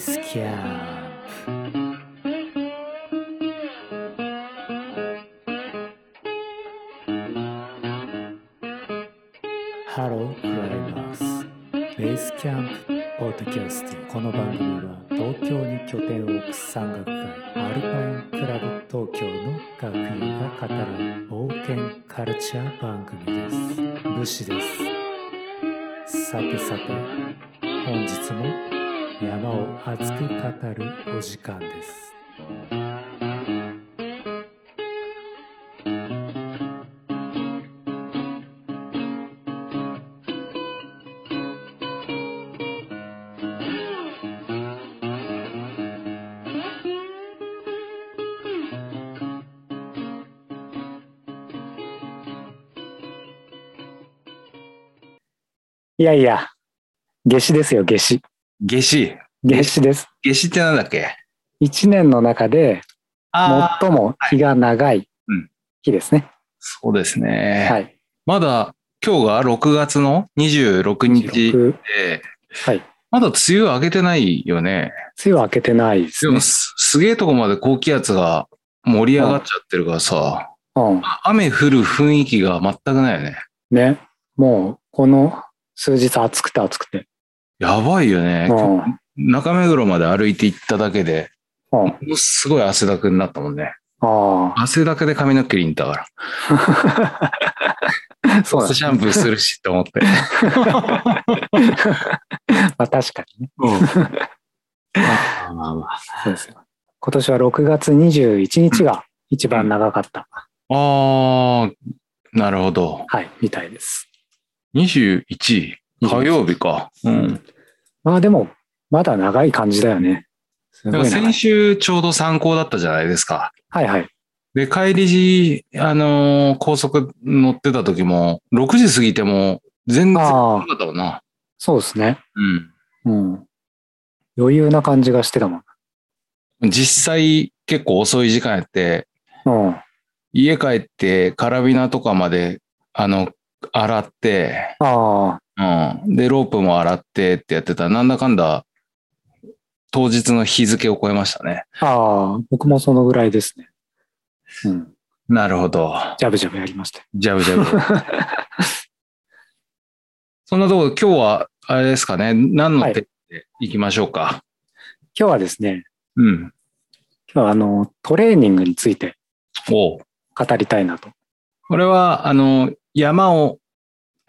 スキャンハロークライマース。ベースキャンプポッドキャスト。この番組は東京に拠点を置く山岳会アルパインクラブ東京の学友が語る冒険カルチャー番組です。武士です。さてさて本日も山を熱く語るお時間です。いやいや夏至ですよ夏至。夏至。夏至です夏至ってなんだっけ？一年の中で最も日が長いうん日ですね。そうですね。はい。まだ今日が6月の26日26で、はい。まだ梅雨明けてないよね。梅雨明けてないですねでも。すすげえとこまで高気圧が盛り上がっちゃってるからさ、うん。雨降る雰囲気が全くないよね。ね。もう、この数日暑くて暑くて。やばいよね。うん。中目黒まで歩いて行っただけで、うん。ものすごい汗だくになったもんね。あ汗だくで髪の毛切りに行ったから。あ。そうシャンプーするしって思って。まあ確かにね。まあまあまあそうですよ。今年は6月21日が一番長かった。ああ、なるほど。はい。みたいです。21、火曜日か。うん。まあでも、まだ長い感じだよね。だから先週ちょうど参考だったじゃないですか。はいはい。で、帰り時、あのー高速乗ってた時も、6時過ぎても全然なかったもんな。そうですね。うん。うん。余裕な感じがしてたもん。実際結構遅い時間やって、うん。家帰ってカラビナとかまで、あの、洗って、ああ。うん。で、ロープも洗ってってやってたら、なんだかんだ、当日の日付を超えましたね。ああ、僕もそのぐらいですね。うん。なるほど。ジャブジャブやりましたよ。ジャブジャブ。そんなところ、今日は、あれですかね、何の手で行きましょうか。今日はですね、うん。今日はあの、トレーニングについて語りたいなと。これは、あの、山を、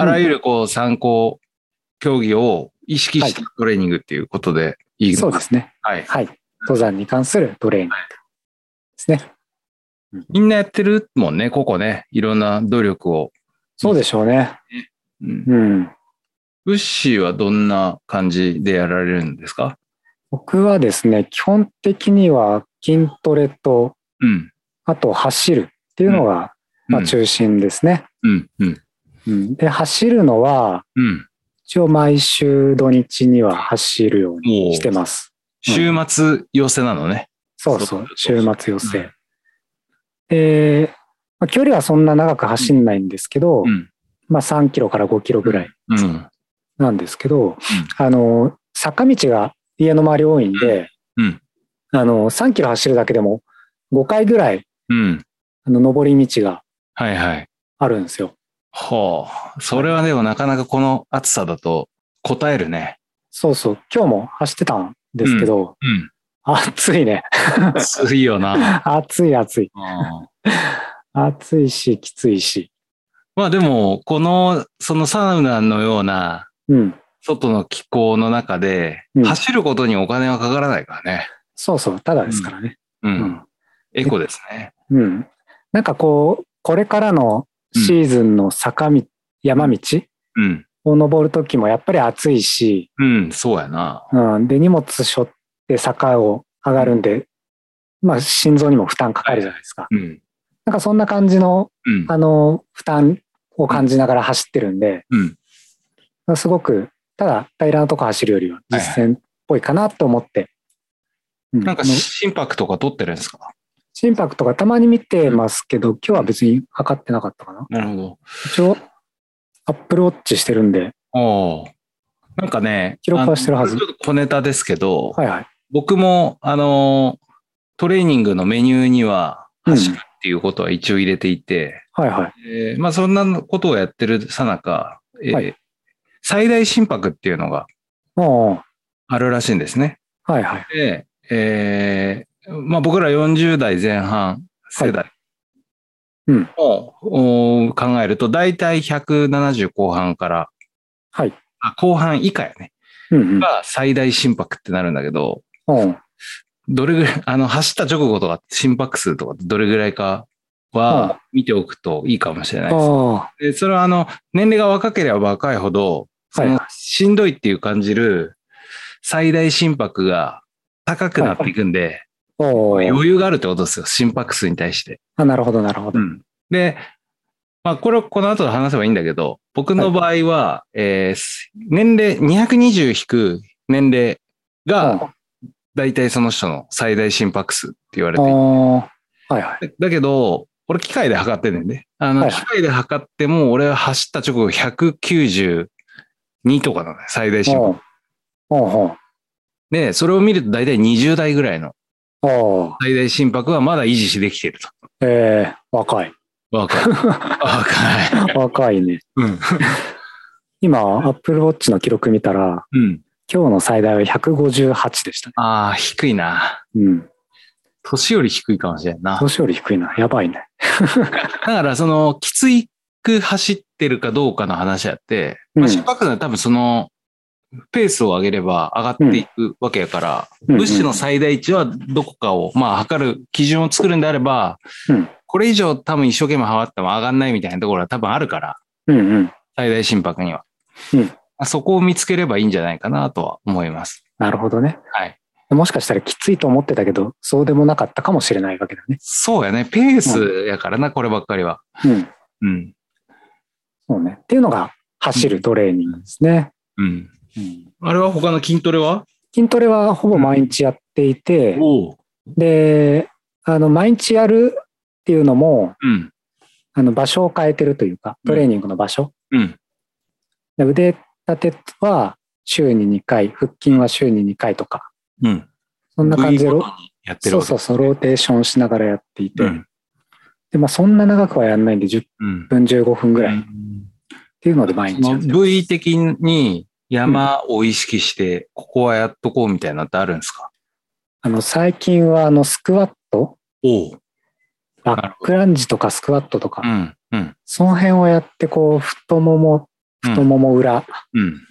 あらゆるこう参考競技を意識したトレーニングっていうことでいいのかそうですね。はい。はい。登山に関するトレーニングですね。みんなやってるもんね、ここね。いろんな努力を。そうでしょうね。うん。うん。ウッシーはどんな感じでやられるんですか？僕はですね、基本的には筋トレと、うん。あと走るっていうのが、まあ、中心ですね。うん。うん。うん。で、走るのは、うん。一応毎週土日には走るようにしてます。週末寄せなのね。そうそそうう、週末予選。で、まあ、距離はそんな長く走んないんですけど、うん。まあ3キロから5キロぐらいうん。なんですけど、あの、坂道が家の周り多いんで、うんあの、3キロ走るだけでも5回ぐらい、うん。あの、上り道が。あるんですよ。ほう。それはでもなかなかこの暑さだと答えるね。そうそう、今日も走ってたんですけど、うん。暑いね。暑いよな。暑い暑い。うん暑いし、きついし。まあでも、この、そのサウナのようなうん。外の気候の中で、うん走ることにお金はかからないからね。そうそう、ただですからね。うん。うんエコですね。うん。なんかこう、これからのシーズンの坂道、山道うん。を登るときもやっぱり暑いし、うん、そうやな。うん。で、荷物背負って坂を上がるんで、まあ、心臓にも負担かかるじゃないですか。うん。なんかそんな感じの、うん。あの、負担を感じながら走ってるんで、うん。すごく、ただ平らなとこ走るよりは実践っぽいかなと思って。うんなんか心拍とか取ってるんですか？心拍とかたまに見てますけど、今日は別に測ってなかったかな。なるほど。一応、アップルウォッチしてるんで、おお。なんかね、記録はしてるはずちょっと小ネタですけど、はいはい。僕も、あの、トレーニングのメニューには、うん走るっていうことは一応入れていて、はいはい。えーまあそんなことをやってるさなか、えーはい最大心拍っていうのがあるらしいんですね。はいはい。で、えーまあ僕ら40代前半世代うんを、お考えると、だいたい170後半から、はい。あ後半以下やね。うんうん。が最大心拍ってなるんだけど、おーどれぐらい、あの、走った直後とか心拍数とかどれぐらいかは見ておくといいかもしれないです。あでそれはあの、年齢が若ければ若いほど、そのはいしんどいっていう感じる最大心拍が高くなっていくんで、余裕があるってことですよ。心拍数に対して。あ、なるほどなるほど。で、まあ、これをこの後で話せばいいんだけど、僕の場合は、えー年齢、220引く年齢が、だいたいその人の最大心拍数って言われあていてーはいはい。だだけど、俺機械で測ってんねんね。あの、はいはい機械で測っても、俺は走った直後192とかなのね、最大心お拍。で、それを見ると大体20代ぐらいの最大心拍はまだ維持しできてると。えー、若い。若い。若い。若いね。うん。今、Apple Watch の記録見たら、うん。今日の最大は158でしたね。ああ、低いな。うん。年より低いかもしれんな。年より低いな。やばいね。だから、その、きついく走ってるかどうかの話やって、まあ、うん心拍数は多分その、ペースを上げれば上がっていくわけやから、うん物資の最大値はどこかを、まあ、測る基準を作るんであれば、うんこれ以上多分一生懸命測っても上がんないみたいなところは多分あるから、うんうん。最大心拍には。うんそこを見つければいいんじゃないかなとは思います。なるほどね。はい。もしかしたらきついと思ってたけど、そうでもなかったかもしれないわけだね。そうやね。ペースやからな、こればっかりは。うん。うん。そうね。っていうのが走るトレーニングですね。うん。うんあれは他の筋トレは？筋トレはほぼ毎日やっていて。で、あの、毎日やるっていうのも、うん。あの、場所を変えてるというか、トレーニングの場所。うん。で腕立ては週に2回、腹筋は週に2回とか、うん。そんな感じでロ、やってるそうそうそう、ローテーションしながらやっていて、うん。で、まあそんな長くはやんないんで、10うん。分、15分ぐらいっうんていうので毎日そのやってます部位的に山を意識して、ここはやっとこうみたいなのってあるんですか？あの、最近はあの、スクワット、おう。バックランジとかスクワットとか、うん。うん。その辺をやって、こう、太もも、太もも裏うん。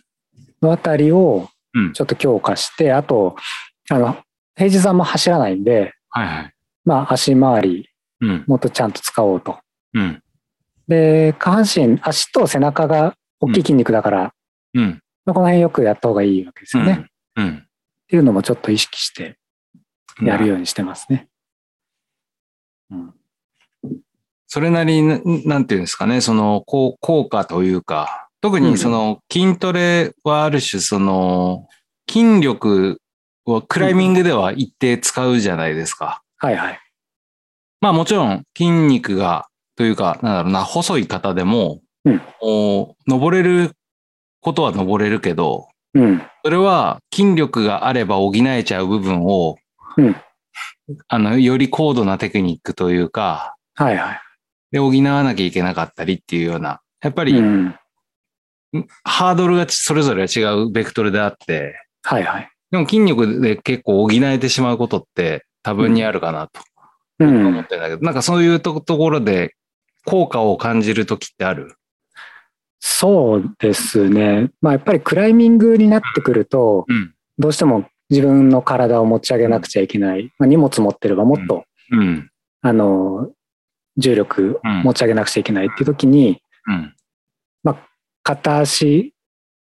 のあたりをうん。ちょっと強化して、あと、あの、平日はあんま走らないんで、はいはい。まあ足回りうん。もっとちゃんと使おうと。うん。で、下半身、足と背中が大きい筋肉だから、うん。まあこの辺よくやった方がいいわけですよね。っうん。ていうのもちょっと意識してやるようにしてますね。うん、それなりに、なんていうんですかね、その、効果というか、特にその筋トレはある種、その、筋力をクライミングでは一定使うじゃないですか。はいはい。まあもちろん筋肉が、というか、なんだろうな、細い方でも、うんお登れることは登れるけど、うん。それは筋力があれば補えちゃう部分を、うんあの、より高度なテクニックというか、はいはい。で補わなきゃいけなかったりっていうような、やっぱり、うん。ハードルがそれぞれ違うベクトルであって、はいはい。でも筋力で結構補えてしまうことって多分にあるかなとうん。思ってんだけど、なんかそういうとところで効果を感じるときってある？そうですね。まあやっぱりクライミングになってくると、うん。どうしても自分の体を持ち上げなくちゃいけない。まあ、荷物持ってればもっと、うん。あの、重力うん持ち上げなくちゃいけないっていう時に、うん。片足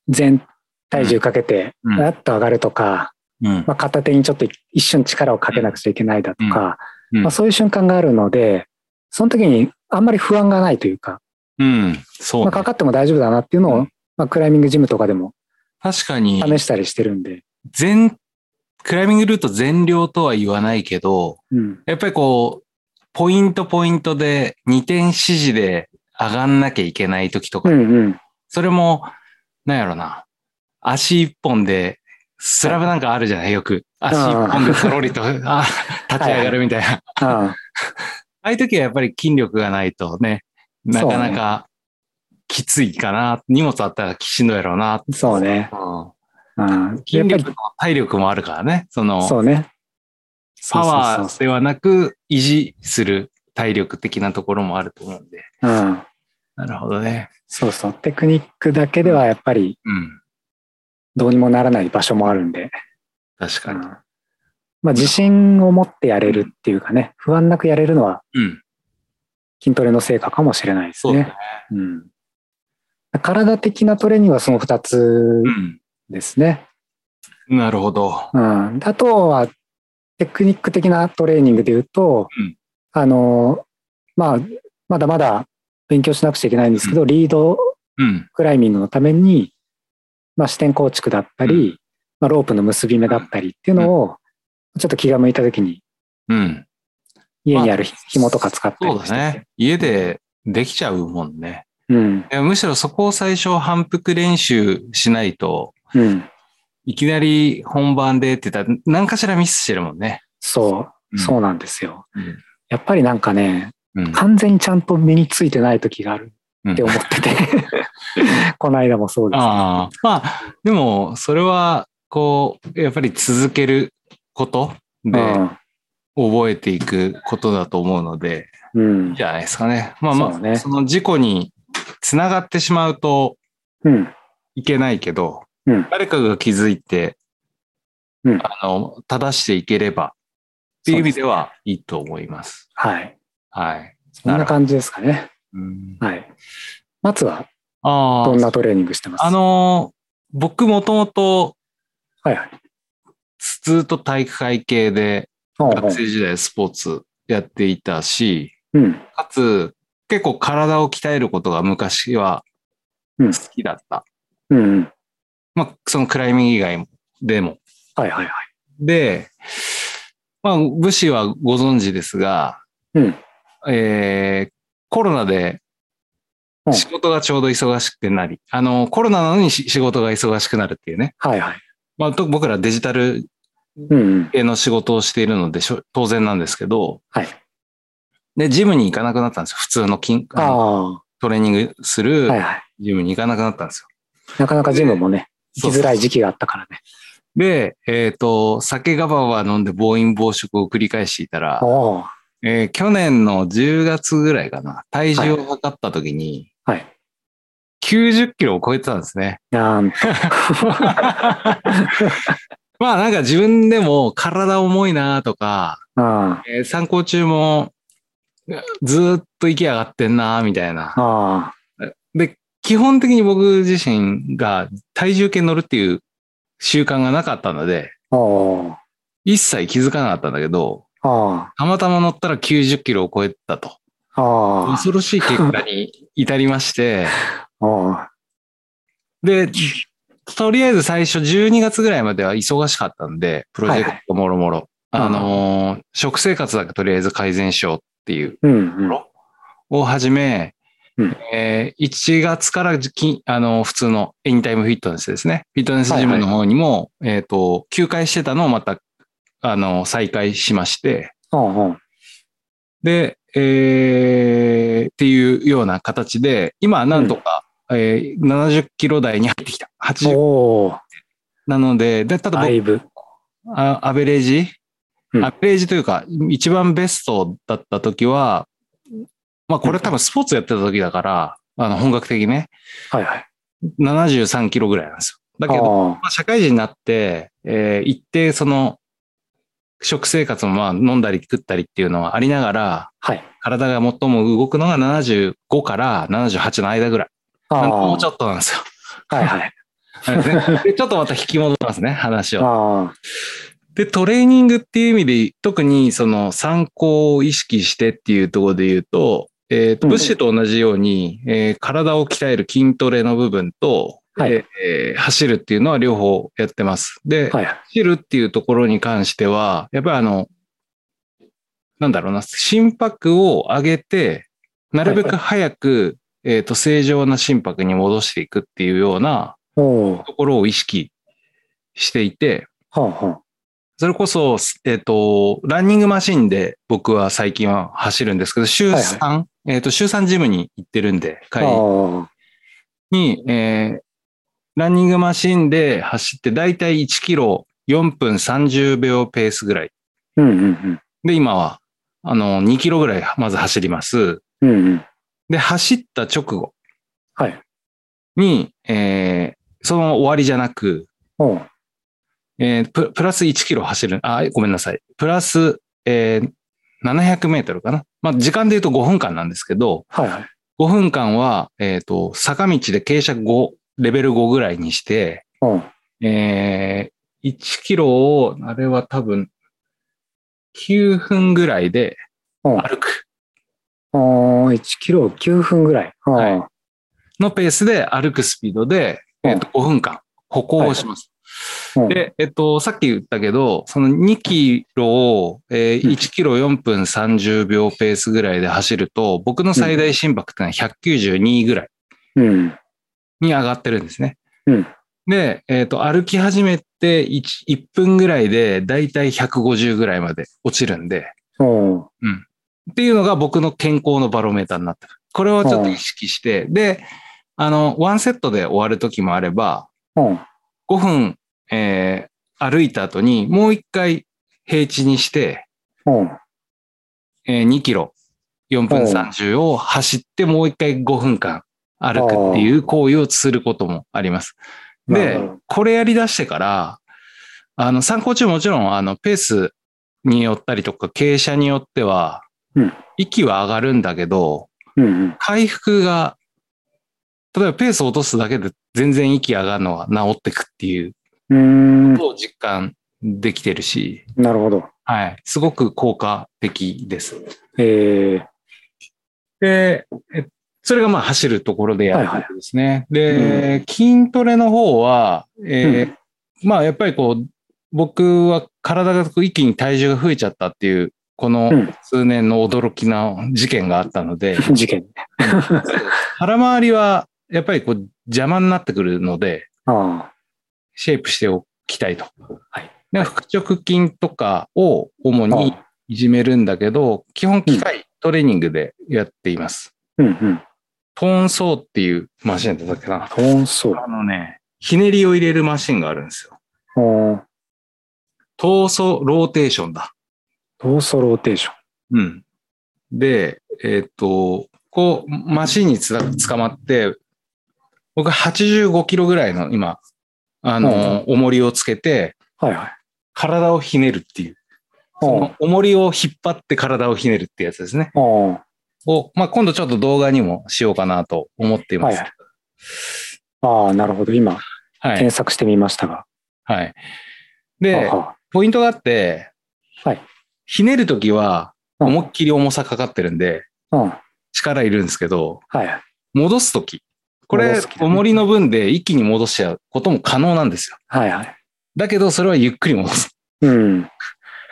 全体重かけて、うんガッと上がるとか、うん。まあ、片手にちょっと一瞬力をかけなくちゃいけないだとか、まあ、そういう瞬間があるので、その時にあんまり不安がないというか、うん。そう、まあ、かかっても大丈夫だなっていうのを、うん。まあ、クライミングジムとかでも確かに、試したりしてるんで、全、クライミングルート全量とは言わないけど、うん、やっぱりこう、ポイントポイントで2点指示で上がんなきゃいけない時とか、うんうん。それも、なんやろな、足一本で、スラブなんかあるじゃない？よく。足一本でそろりと、あ立ち上がるみたいな。うん。ああいう時はやっぱり筋力がないとね、なかなかきついかな。荷物あったらしんどいやろうな。そうね。うんうん。筋力と体力もあるからね。その、そうね。パワーではなく維持する体力的なところもあると思うんで。うん。なるほどね。そうそう。テクニックだけではやっぱりうん。どうにもならない場所もあるんで。確かに。うんまあ自信を持ってやれるっていうかね、不安なくやれるのはうん。筋トレの成果かもしれないですそうだねね。。うん。体的なトレーニングはその2つうん。ですね。なるほど。うん。あとは、テクニック的なトレーニングで言うと、うんあの、まあ、まだまだ勉強しなくちゃいけないんですけど、リードうん。クライミングのために、まあ、視点構築だったり、うまあ、ロープの結び目だったりっていうのを、ちょっと気が向いた時にうん。家にあるひ紐とか使ったそうりしてて。だね。家でできちゃうもんね。うん。いやむしろそこを最初反復練習しないと、うん。いきなり本番でって言ったら何かしらミスしてるもんね。そう、うんそうなんですよ。うんやっぱりなんかね、うん。完全にちゃんと身についてない時があるって思ってて、この間もそうです。ああ。まあ、でも、それは、こう、やっぱり続けることで覚えていくことだと思うので、うん。うん。じゃないですかね。まあまあ、そうねその事故につながってしまうとうん。いけないけど、うん誰かが気づいて、うんあの、正していければ、っていう意味ではいいと思います。はい。はい。そんな感じですかね。うん、はい。松はああ、どんなトレーニングしてます？あのー僕もともとはいはい。ずっと体育会系で学生時代スポーツやっていたし、うん。かつ結構体を鍛えることが昔はうん好きだった。うんうん。まあ、そのクライミング以外でも。はいはいはい。で、まあ、武士はご存知ですが、うん。えーコロナでうん仕事がちょうど忙しくなり、あの、コロナなのにし仕事が忙しくなるっていうね。はいはい。まあ、と僕らデジタル。系の仕事をしているので当然なんですけど、はい。で、ジムに行かなくなったんですよ。普通の筋あトレーニングする。ジムに行かなくなったんですよ。なかなかジムもね、行きづらい時期があったからね。で、えっ、と、酒がばば飲んで暴飲暴食を繰り返していたら。えー去年の10月ぐらいかな、体重を測った時に、はい。90キロを超えてたんですね。なんと。まあなんか自分でも体重いなとか、あえー参考中もずーっと息上がってんなみたいなで、基本的に僕自身が体重計乗るっていう習慣がなかったので、一切気づかなかったんだけど、あたまたま乗ったら90キロを超えてたと。あ。ああ。恐ろしい結果に至りまして、ああ。で、とりあえず最初12月ぐらいまでは忙しかったんで、プロジェクトもろもろ。はいあのー食生活だけとりあえず改善しようっていううんうん。を始め、うんえー1月からきあの普通のエニタイムフィットネスですね。フィットネスジムの方にも、えっ、と、休会してたのをまた、あの、再開しまして、ああ。で、えーっていうようは形で、今はなんとか、えー70キロ台に入ってきた。80おお。なので、で、ただ僕。あアベレージ、うんアベレージというか、一番ベストだった時は、まあこれ多分スポーツやってた時だから、あの本格的にね、はいはい。73キロぐらいなんですよ。だけど、あまあ、社会人になって、えー一定その、食生活もまあ飲んだり食ったりっていうのはありながら、はい。体が最も動くのが75から78の間ぐらい。もうちょっとなんですよ。はいはい。でちょっとまた引き戻しますね、話を。で、トレーニングっていう意味で、特にその参考を意識してっていうところで言うと、えっ、と、うん物資と同じように、えー体を鍛える筋トレの部分と、はいえー走るっていうのは両方やってます。で、はい。走るっていうところに関しては、やっぱりあの、なんだろうな、心拍を上げて、なるべく早く、えっ、と、正常な心拍に戻していくっていうような。ところを意識していて、はあはそそれこそ、えっ、と、ランニングマシンで僕は最近は走るんですけど、週はい3、えっ、と、週3ジムに行ってるんで、帰りあに、えーランニングマシンで走って、だいたい1キロ4分30秒ペースぐらい。あ。うんうんで、今は、あの、2キロぐらいまず走ります。うん。うんうん。で、走った直後はい。に、えーその終わりじゃなく、おうえーププラス1キロ走る、あ、ごめんなさい。プラス、えー700メートルかな。まあ、時間で言うと5分間なんですけど、はいはい。5分間は、えっ、と、坂道で傾斜5、レベル5ぐらいにして、おうえー1キロを、あれは多分、9分ぐらいでおう歩く1キロ9分ぐらい。はい。あのペースで歩くスピードで、えっ、と、5分間歩行をします。うん。で、えっと、さっき言ったけど、その2キロを、えーうん。1キロ4分30秒ペースぐらいで走ると、僕の最大心拍ってのは192ぐらいうん。に上がってるんですね。うん。で、えっと、歩き始めて 1, 1分ぐらいで、だいたい150ぐらいまで落ちるんで、おうっていうのが僕の健康のバロメーターになってる。これをちょっと意識して、で、あの、ワンセットで終わる時もあれば、おう5分、えー歩いた後にもう一回平地にして、おうえー2キロ4分30を走ってもう一回5分間歩くっていう行為をすることもあります。でこれやり出してから、あの、参考中もちろん、あの、ペースによったりとか、傾斜によってはうん、息は上がるんだけど、うんうん。回復が、例えばペースを落とすだけで全然息上がるのが治ってくっていう。ことを実感できてるし、なるほど。はい。すごく効果的です。えー、で、えそれがまあ走るところでやるはいはいことですね。で、筋トレの方は、えーまあやっぱりこう、僕は体が一気に体重が増えちゃったっていう、このうん数年の驚きな事件があったので、事件。腹回りはやっぱりこう邪魔になってくるので、あシェイプしておきたいと。はいで腹直筋とかを主にいじめるんだけど、基本機械トレーニングでやっています。あ。うんうん。トーンソーっていうマシンだったっけな。トーンソー。あのね、ひねりを入れるマシンがあるんですよ。 torso rotation だ。 torso rotation。うん。で、えっ、と、こう、マシンにつ捕まって、僕85キロぐらいの今、あの、重りをつけて、はいはい。体をひねるっていう。その重りを引っ張って体をひねるってやつですね。を、まあ、今度ちょっと動画にもしようかなと思っています。はいああ、なるほど。今、はい。検索してみましたが。はい。で、あポイントがあって、はい。ひねるときは、うん思いっきり重さかかってるんで、あうん。力いるんですけど、はい。戻すとき。これ重りの分で一気に戻しちゃうことも可能なんですよ。はいはい。だけど、それはゆっくり戻す。うん。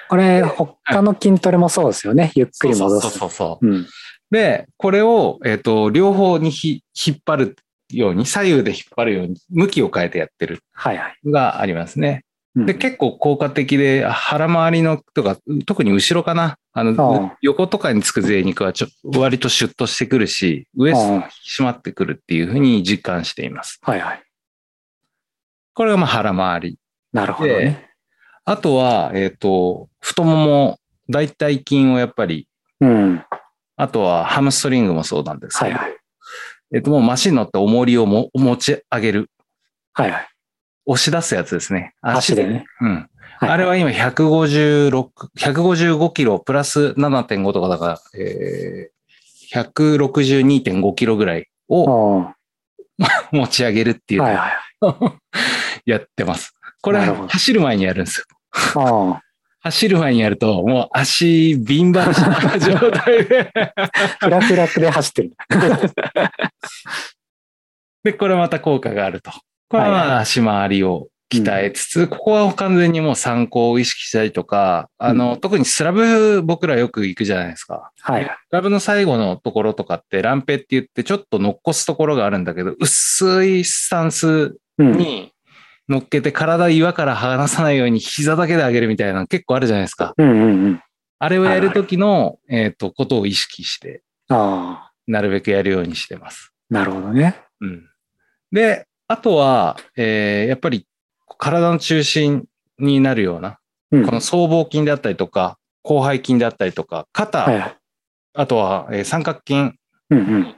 これ、他の筋トレもそうですよね。ゆっくり戻す。そうそうそう。で、これを、えっ、と、両方にひ引っ張るように、左右で引っ張るように、向きを変えてやってるはいはい。のがありますね。うんで、結構効果的で、腹回りのとか、特に後ろかな。あの、横とかにつく贅肉はちょ割とシュッとしてくるし、ウエストが引き締まってくるっていうふうに実感しています。はいはい。これがまあ腹回り。なるほどね。あとは、えっ、と、太もも、大腿筋をやっぱり、うん。あとはハムストリングもそうなんですけど、はいはい。えっ、と、もうマシン乗って重りをも持ち上げる。はいはい。押し出すやつですね。足でね。うん。はいあれは今156、155キロプラス7.5とかだから、えー、162.5キロぐらいをあ 持ち上げるっていうはいはい。やってます。これ走る前にやるんですよ。走る前にやると、もう足ビンバンした状態で。フラフラで走ってる。で、これまた効果があると。これはまあ足回りを鍛えつつ、ここは完全にもう参考を意識したりとか、あの、特にスラブ僕らよく行くじゃないですか。はい。スラブの最後のところとかって、ランペって言ってちょっと残すところがあるんだけど、薄いスタンスうん。に乗っけて体岩から離さないように膝だけで上げるみたいなの結構あるじゃないですか。うんうんうん。あれをやるときの、えっ、と、ことを意識して、ああ、なるべくやるようにしてます。なるほどね。うん。で、あとは、えーやっぱり体の中心になるような、うん。この僧帽筋であったりとか、広背筋であったりとか、肩、はいはい。あとは、えー三角筋、うんうん。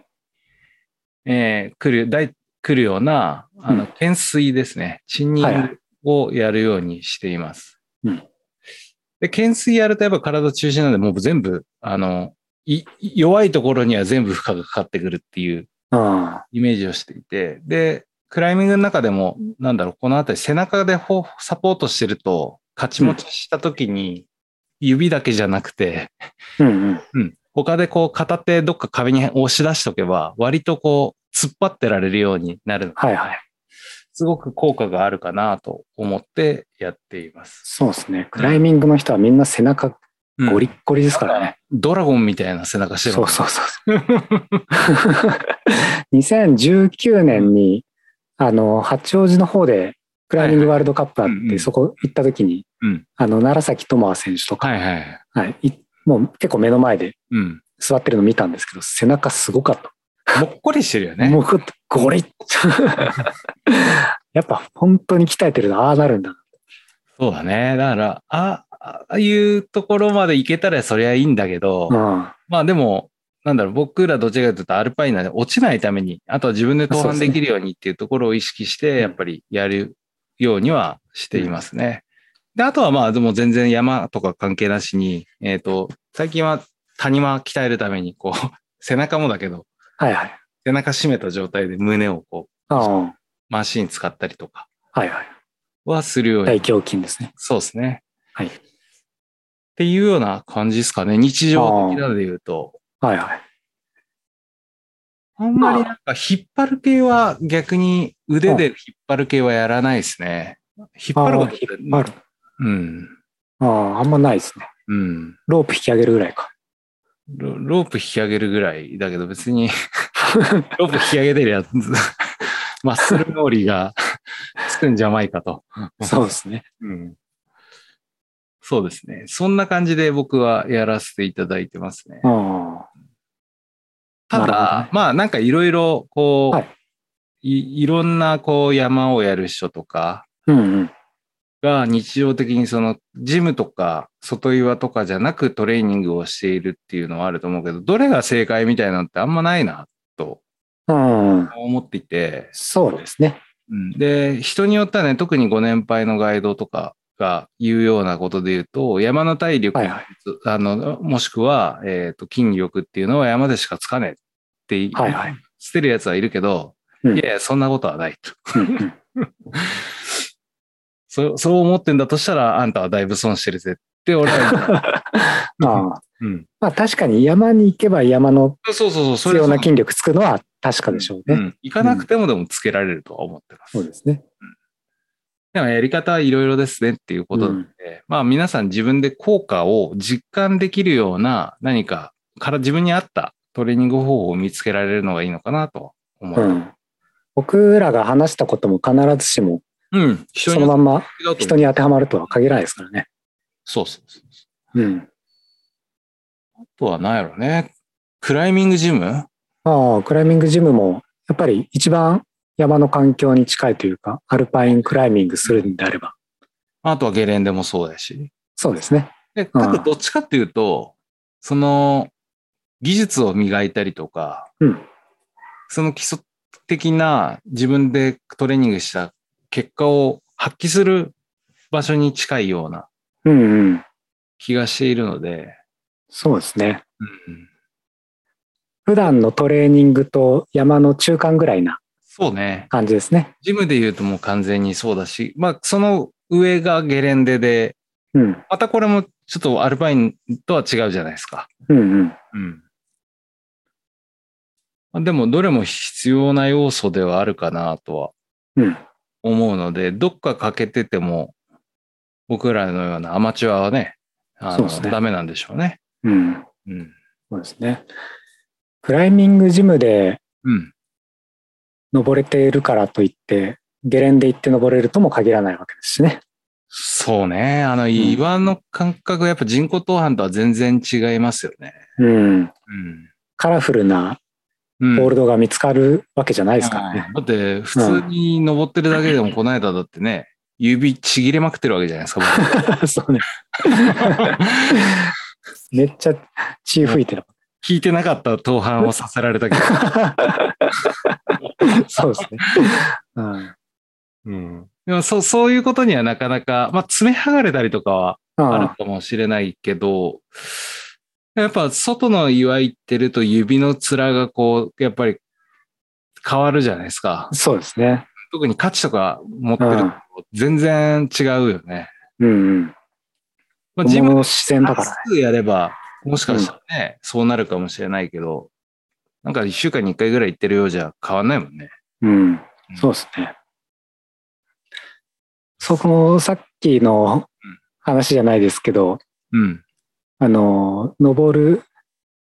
えー来る、大、来るような、あの、うん懸垂ですね。チンニンはいはグをやるようにしています。うんで、懸垂やるとやっぱ体中心なんで、もう全部、あの、い弱いところには全部負荷がかかってくるっていうあイメージをしていて、で、クライミングの中でも、なんだろう、このあたり背中でほサポートしてると、勝ち持ちした時に、指だけじゃなくて、あ。うんうん。うん。他でこう片手どっか壁に押し出しとけば、割とこう突っ張ってられるようになるのではいはい。すごく効果があるかなと思ってやっています。そうですね。クライミングの人はみんな背中うんゴリッゴリですからね。ドラゴンみたいな背中してるそうそうそう。2019年に、あの、八王子の方で、クライミングワールドカップあって、そこ行った時に、うんあの、楢崎智亜選手とか、はいはい。はい、いもう結構目の前でうん。座ってるの見たんですけど、背中すごかった。もっこりしてるよね。もうゴリッ やっぱ本当に鍛えてるとああなるんだ。そうだね。だから、あああいうところまで行けたらそりゃいいんだけど、うん。まあでも、なんだろう、僕らどちらかというとアルパインなんで落ちないために、あとは自分で登板できるようにっていうところを意識して、やっぱりやるようにはしていますね。で、あとはまあでも全然山とか関係なしに、えっ、と、最近は谷間鍛えるために、こう、背中もだけど、はいはい。背中締めた状態で胸をこう、マシン使ったりとかはいはい。はするように。大胸筋ですね。そうですね。はいっていうような感じですかね。日常的なので言うと。はいはい。あんまりなんか引っ張る系は逆に腕で引っ張る系はやらないですね。引っ張ること引っ張る。うん。ああ、あんまないですね。うん。ロープ引き上げるぐらいか。ロロープ引き上げるぐらいだけど別に ロープ引き上げてるやつ、マッスルノーリーがつくんじゃないかと。そうですね。うん。そうですね。そんな感じで僕はやらせていただいてますね。あただまあなんかいろいろこう、はいい、いろんなこう山をやる人とかあ。うんうん。が日常的にそのジムとか外岩とかじゃなくトレーニングをしているっていうのはあると思うけど、どれが正解みたいなのってあんまないなとうん。思っていて、そうですね。うんで、人によってはね、特にご年配のガイドとかが言うようなことで言うと、山の体力、はいはい。あの、もしくは、えっ、と、筋力っていうのは山でしかつかねえってはいはい。捨てるやつはいるけど、うんいやいや、そんなことはないと。そう、そう思ってんだとしたら、あんたはだいぶ損してるぜって俺は言う。うん。まあ確かに山に行けば山のそうそうそう、そ必要な筋力つくのは確かでしょうね。うん。行かなくてもでもつけられるとは思ってます。そうですね。でもやり方はいろいろですねっていうことなので、まあ皆さん自分で効果を実感できるような何かから自分に合ったトレーニング方法を見つけられるのがいいのかなと思う。うん。僕らが話したことも必ずしもうん。人そにのまんま人に当てはまるとは限らないですからね。そうそうそう。うん。あとは何やろね。クライミングジム？ああ、クライミングジムもやっぱり一番山の環境に近いというか、アルパインクライミングするんであれば。あとはゲレンデもそうだし。そうですね。で、うんかつどっちかっていうと、その、技術を磨いたりとか、うんその基礎的な自分でトレーニングした結果を発揮する場所に近いようなうんうん。気がしているので、そうですね。うん、普段のトレーニングと山の中間ぐらいなそうね。感じですね。ジムで言うともう完全にそうだし、まあその上がゲレンデで、うん。またこれもちょっとアルパインとは違うじゃないですか。うんうん。うん。まあでも、どれも必要な要素ではあるかなとはうん。思うので、どっか欠けてても、僕らのようなアマチュアはね、あの、ねダメなんでしょうね。うん。うん。そうですね。クライミングジムでうん。登れているからといって、ゲレンデ行って登れるとも限らないわけですしね。そうね。あの、岩の感覚はやっぱ人工登板とは全然違いますよね。うん。カラフルなうん。ホールドが見つかるわけじゃないですからね。だって、普通に登ってるだけでも、この間だってね、指ちぎれまくってるわけじゃないですか。そうね。めっちゃ血吹いてる。聞いてなかった登板をさせられたけど。そうですね。うん。うん。でもそう、そういうことにはなかなか、まあ、爪剥がれたりとかはあるあかもしれないけど、やっぱ外の岩行ってると指の面がこう、やっぱり変わるじゃないですかあ。そうですね。特に価値とか持ってると全然違うよね。うんうん。まあ、ジムもう自然だからね。数やれば、もしかしたらね、そうなるかもしれないけど、なんか一週間に一回ぐらい行ってるようじゃ変わんないもんね。うん。そうですね。そこのさっきの話じゃないですけど、うん。あの、登る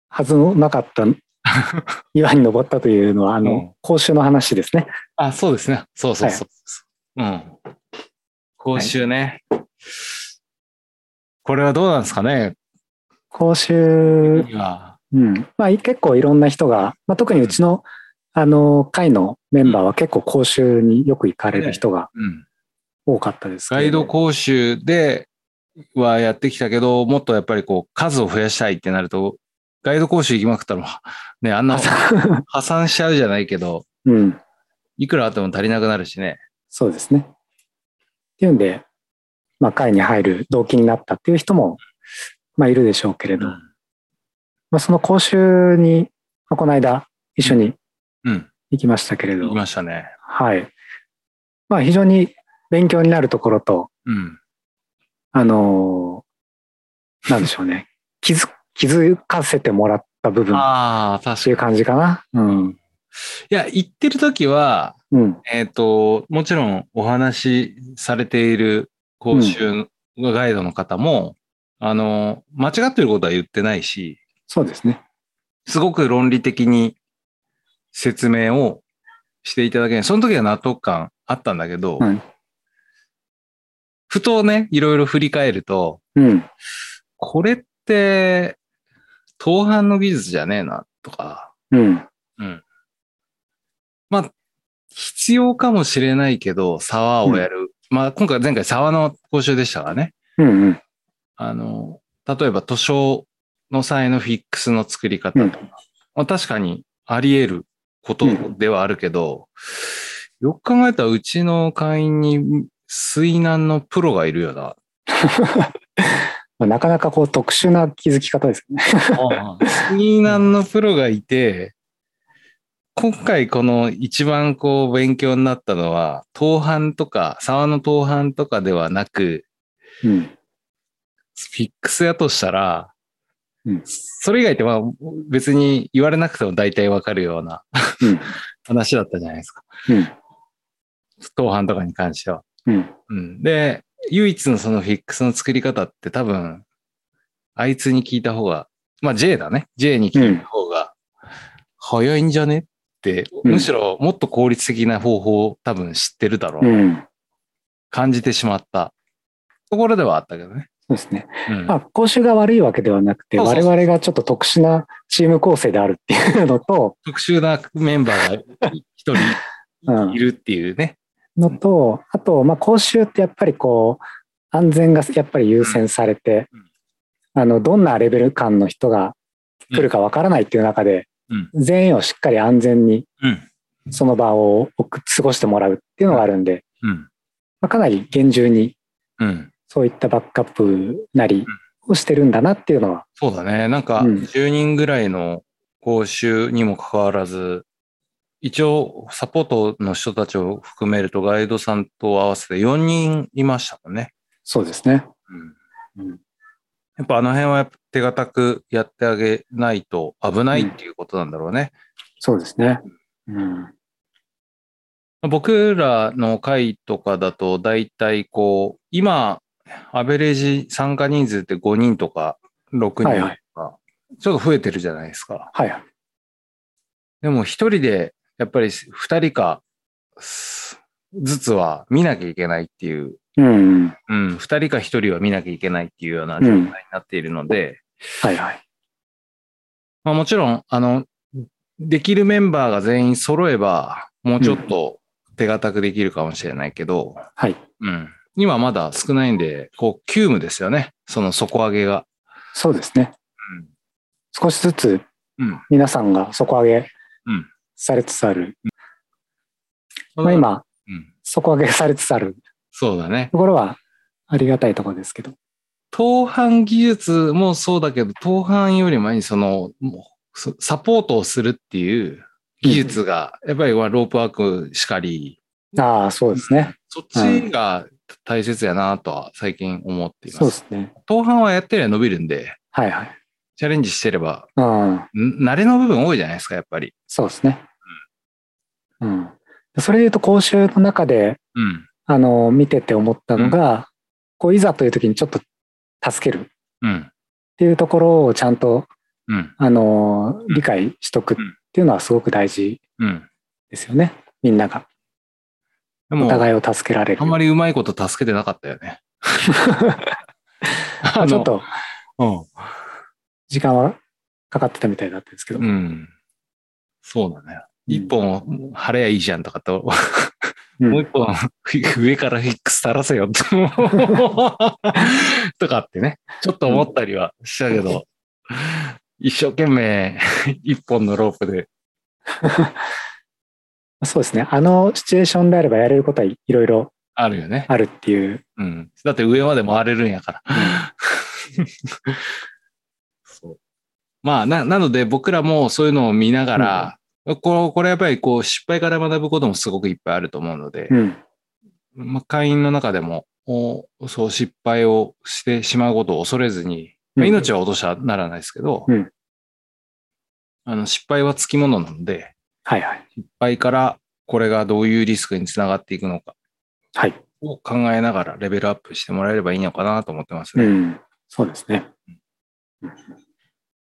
はずのなかった 岩に登ったというのは、あうんの、講習の話ですね。あ、そうですね。そうそうそう。うん。講習ね。これはどうなんですかね講習、いやうん。まあ結構いろんな人が、まあ特にうちの、あの、会のメンバーは結構講習によく行かれる人がうん。多かったですけガどイド講習ではやってきたけど、もっとやっぱりこう数を増やしたいってなると、ガイド講習行きまくったら、ね、あんな破産しちゃうじゃないけど、うん。いくらあっても足りなくなるしね。そうですね。っていうんで、まあ会に入る動機になったっていう人も、まあいるでしょうけれど、まあその講習に、まあ、この間一緒にうん。行きましたけれど、行きましたね。はい。まあ非常に勉強になるところと、うん。あのーなんでしょうね。気づ、気づかせてもらった部分っああ、確かに。ていう感じかな。うん。いや、行ってる時は、うん。えっ、と、もちろんお話しされている講習のガイドの方も、あの、間違ってることは言ってないし、そうですね。すごく論理的に説明をしていただける。その時は納得感あったんだけど、はいふとね、いろいろ振り返ると、うん。これって、当反の技術じゃねえな、とか、うん。まあ、必要かもしれないけど、沢をやる。まあ、今回、前回沢の講習でしたからね。うん。うん。あの、例えば図書の際のフィックスの作り方とか、うんまあ、確かにあり得ることではあるけど、よく考えたらうちの会員に水難のプロがいるよな。まあなかなかこう特殊な気づき方ですよね。水難のプロがいて、今回この一番こう勉強になったのは、当反とか、沢の当反とかではなく、うん。フィックスやとしたら、うんそれ以外ってまあ別に言われなくても大体わかるようなうん。話だったじゃないですか。うん。当反とかに関しては。で、唯一のそのフィックスの作り方って多分、あいつに聞いた方が、まあ J だね。J に聞いた方が早いんじゃねって、うんむしろもっと効率的な方法を多分知ってるだろう。うん。感じてしまったところではあったけどね。そうですね。うん。まあ、講習が悪いわけではなくて、我々がちょっと特殊なチーム構成であるっていうのと、特殊なメンバーが一 うん人いるっていうね。のと、あと、まあ、講習ってやっぱりこう、安全がやっぱり優先されてうん、あの、どんなレベル感の人が来るかわからないっていう中で、うん全員をしっかり安全にうん。その場を送過ごしてもらうっていうのがあるんで、うん。まあ、かなり厳重にうん。そういったバックアップなりをしてるんだなっていうのは、そうだね。なんか、うん10人ぐらいの講習にもかかわらず、一応、サポートの人たちを含めると、ガイドさんと合わせて4人いましたもんね。そうですね。うん。うんやっぱあの辺はやっぱ手堅くやってあげないと危ないっていうことなんだろうね。そうですね。うん。僕らの会とかだと、だいたいこう、今、アベレージ参加人数って5人とか6人とか、はいはいちょっと増えてるじゃないですか。はいはい。でも一人で、やっぱり二人か、すずつは見なきゃいけないっていう、うん。うん、二人か一人は見なきゃいけないっていうような状態になっているので、はいはい。まあもちろん、あの、できるメンバーが全員揃えば、もうちょっと手堅くできるかもしれないけど、はい。うん。今まだ少ないんで、こう、急務ですよね。その底上げが。そうですね。少しずつうん。皆さんが底上げうんされつつある。うん。まあ今、うん。底上げされつつあるそうだね。ところはありがたいところですけど。当販技術もそうだけど、当販より前にその、もうそサポートをするっていう技術が、やっぱりまあロープワークしかり、ああ、そうですね。そっちが大切やなとは最近思っていま。そうですすね。当販はやってりゃ伸びるんで、はいはい。チャレンジしてれば、うん。ん慣れの部分多いじゃないですか、やっぱり。そうですね。うん。それで言うと講習の中で、うん。あの、見てて思ったのが、こう、いざという時にちょっと助けるっうん。ていうところをちゃんと、うん。あの、理解しとくっていうのはすごく大事うん。ですよね。みんなが。お互いを助けられる。あんまりうまいこと助けてなかったよね。ま あちょっとと、時間はかかってたみたいだったんですけど。うん。うん。そうだね。一本貼れやいいじゃんとかと、うんもう一本 上からフィックス垂らせよ とかってね、ちょっと思ったりはしたけど、一生懸命一本のロープで、そうですね。あのシチュエーションであればやれることはいろいろあるよね。あるっていう。うん。だって上まで回れるんやから。そう。まあ、な、なので僕らもそういうのを見ながら、ここれやっぱりこう失敗から学ぶこともすごくいっぱいあると思うので、うん。まあ、会員の中でも、おそう失敗をしてしまうことを恐れずに、まあうん命は落としはならないですけど、うんあの失敗はつきものなので、はいはい。失敗からこれがどういうリスクにつながっていくのかはい。を考えながらレベルアップしてもらえればいいのかなと思ってますね。うん。そうですね。と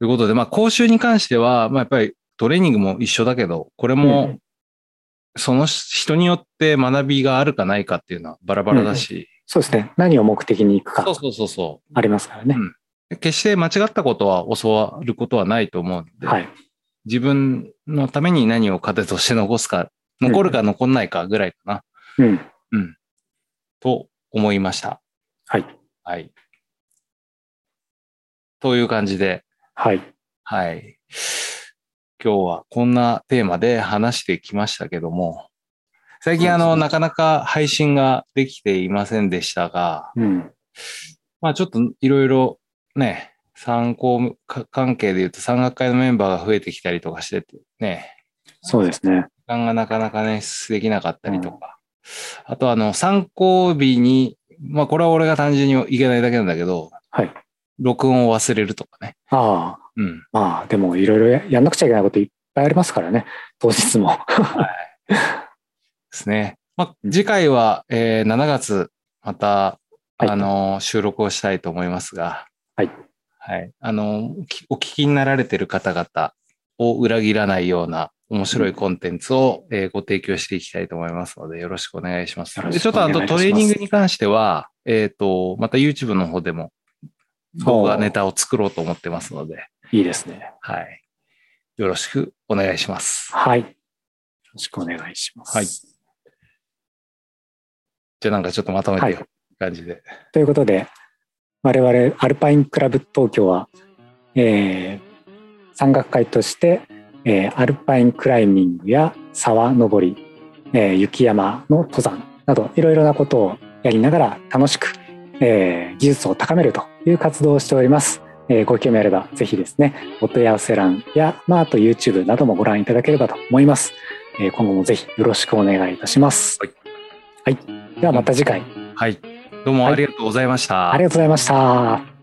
いうことで、まあ、講習に関しては、まあ、やっぱりトレーニングも一緒だけど、これうもん、その人によって学びがあるかないかっていうのはバラバラだし、そうですね。何を目的に行くかそうそうそうそありますからね。うんう。決して間違ったことは教わることはないと思うので、はい。自分のために何を糧として残すか、残るか残んないかぐらいかな、うん。と思いました。はい。はい。という感じで、はい。はい。今日はこんなテーマで話してきましたけども、最近あの、なかなか配信ができていませんでしたが、うん。まあちょっといろいろね、参考か関係で言うと山岳会のメンバーが増えてきたりとかしててね、そうですね。時間がなかなかね、できなかったりとか。あとあの、参考日に、まあこれは俺が単純にいけないだけなんだけど、はい。録音を忘れるとかね。ああ。うん。まあ、でもいろいろややんなくちゃいけないこといっぱいありますからね。当日も。ですね。まあ、次回は、えー7月、また、はいあの、収録をしたいと思いますが、はい。はい。あの、きお聞きになられている方々を裏切らないような面白いコンテンツを、えーご提供していきたいと思いますので、よろしくお願いします。よろで、ちょっとあとトレーニングに関しては、えっ、と、また YouTube の方でも動画ネタを作ろうと思ってますので、いいですね。はい。よろしくお願いします。はい。よろしくお願いします。はいじゃあなんかちょっとまとめてよ、はい感じで。ということで、我々アルパインクラブ東京は、えー、山岳会として、えーアルパインクライミングや沢登り、えー雪山の登山などいろいろなことをやりながら楽しく、えー技術を高めるという活動をしております。えーご興味あればぜひですね、お問い合わせ欄や、まあ、あと YouTube などもご覧いただければと思います。えー今後もぜひよろしくお願いいたします。はい。はい。ではまた次回、はい。どうもありがとうございました。ありがとうございました。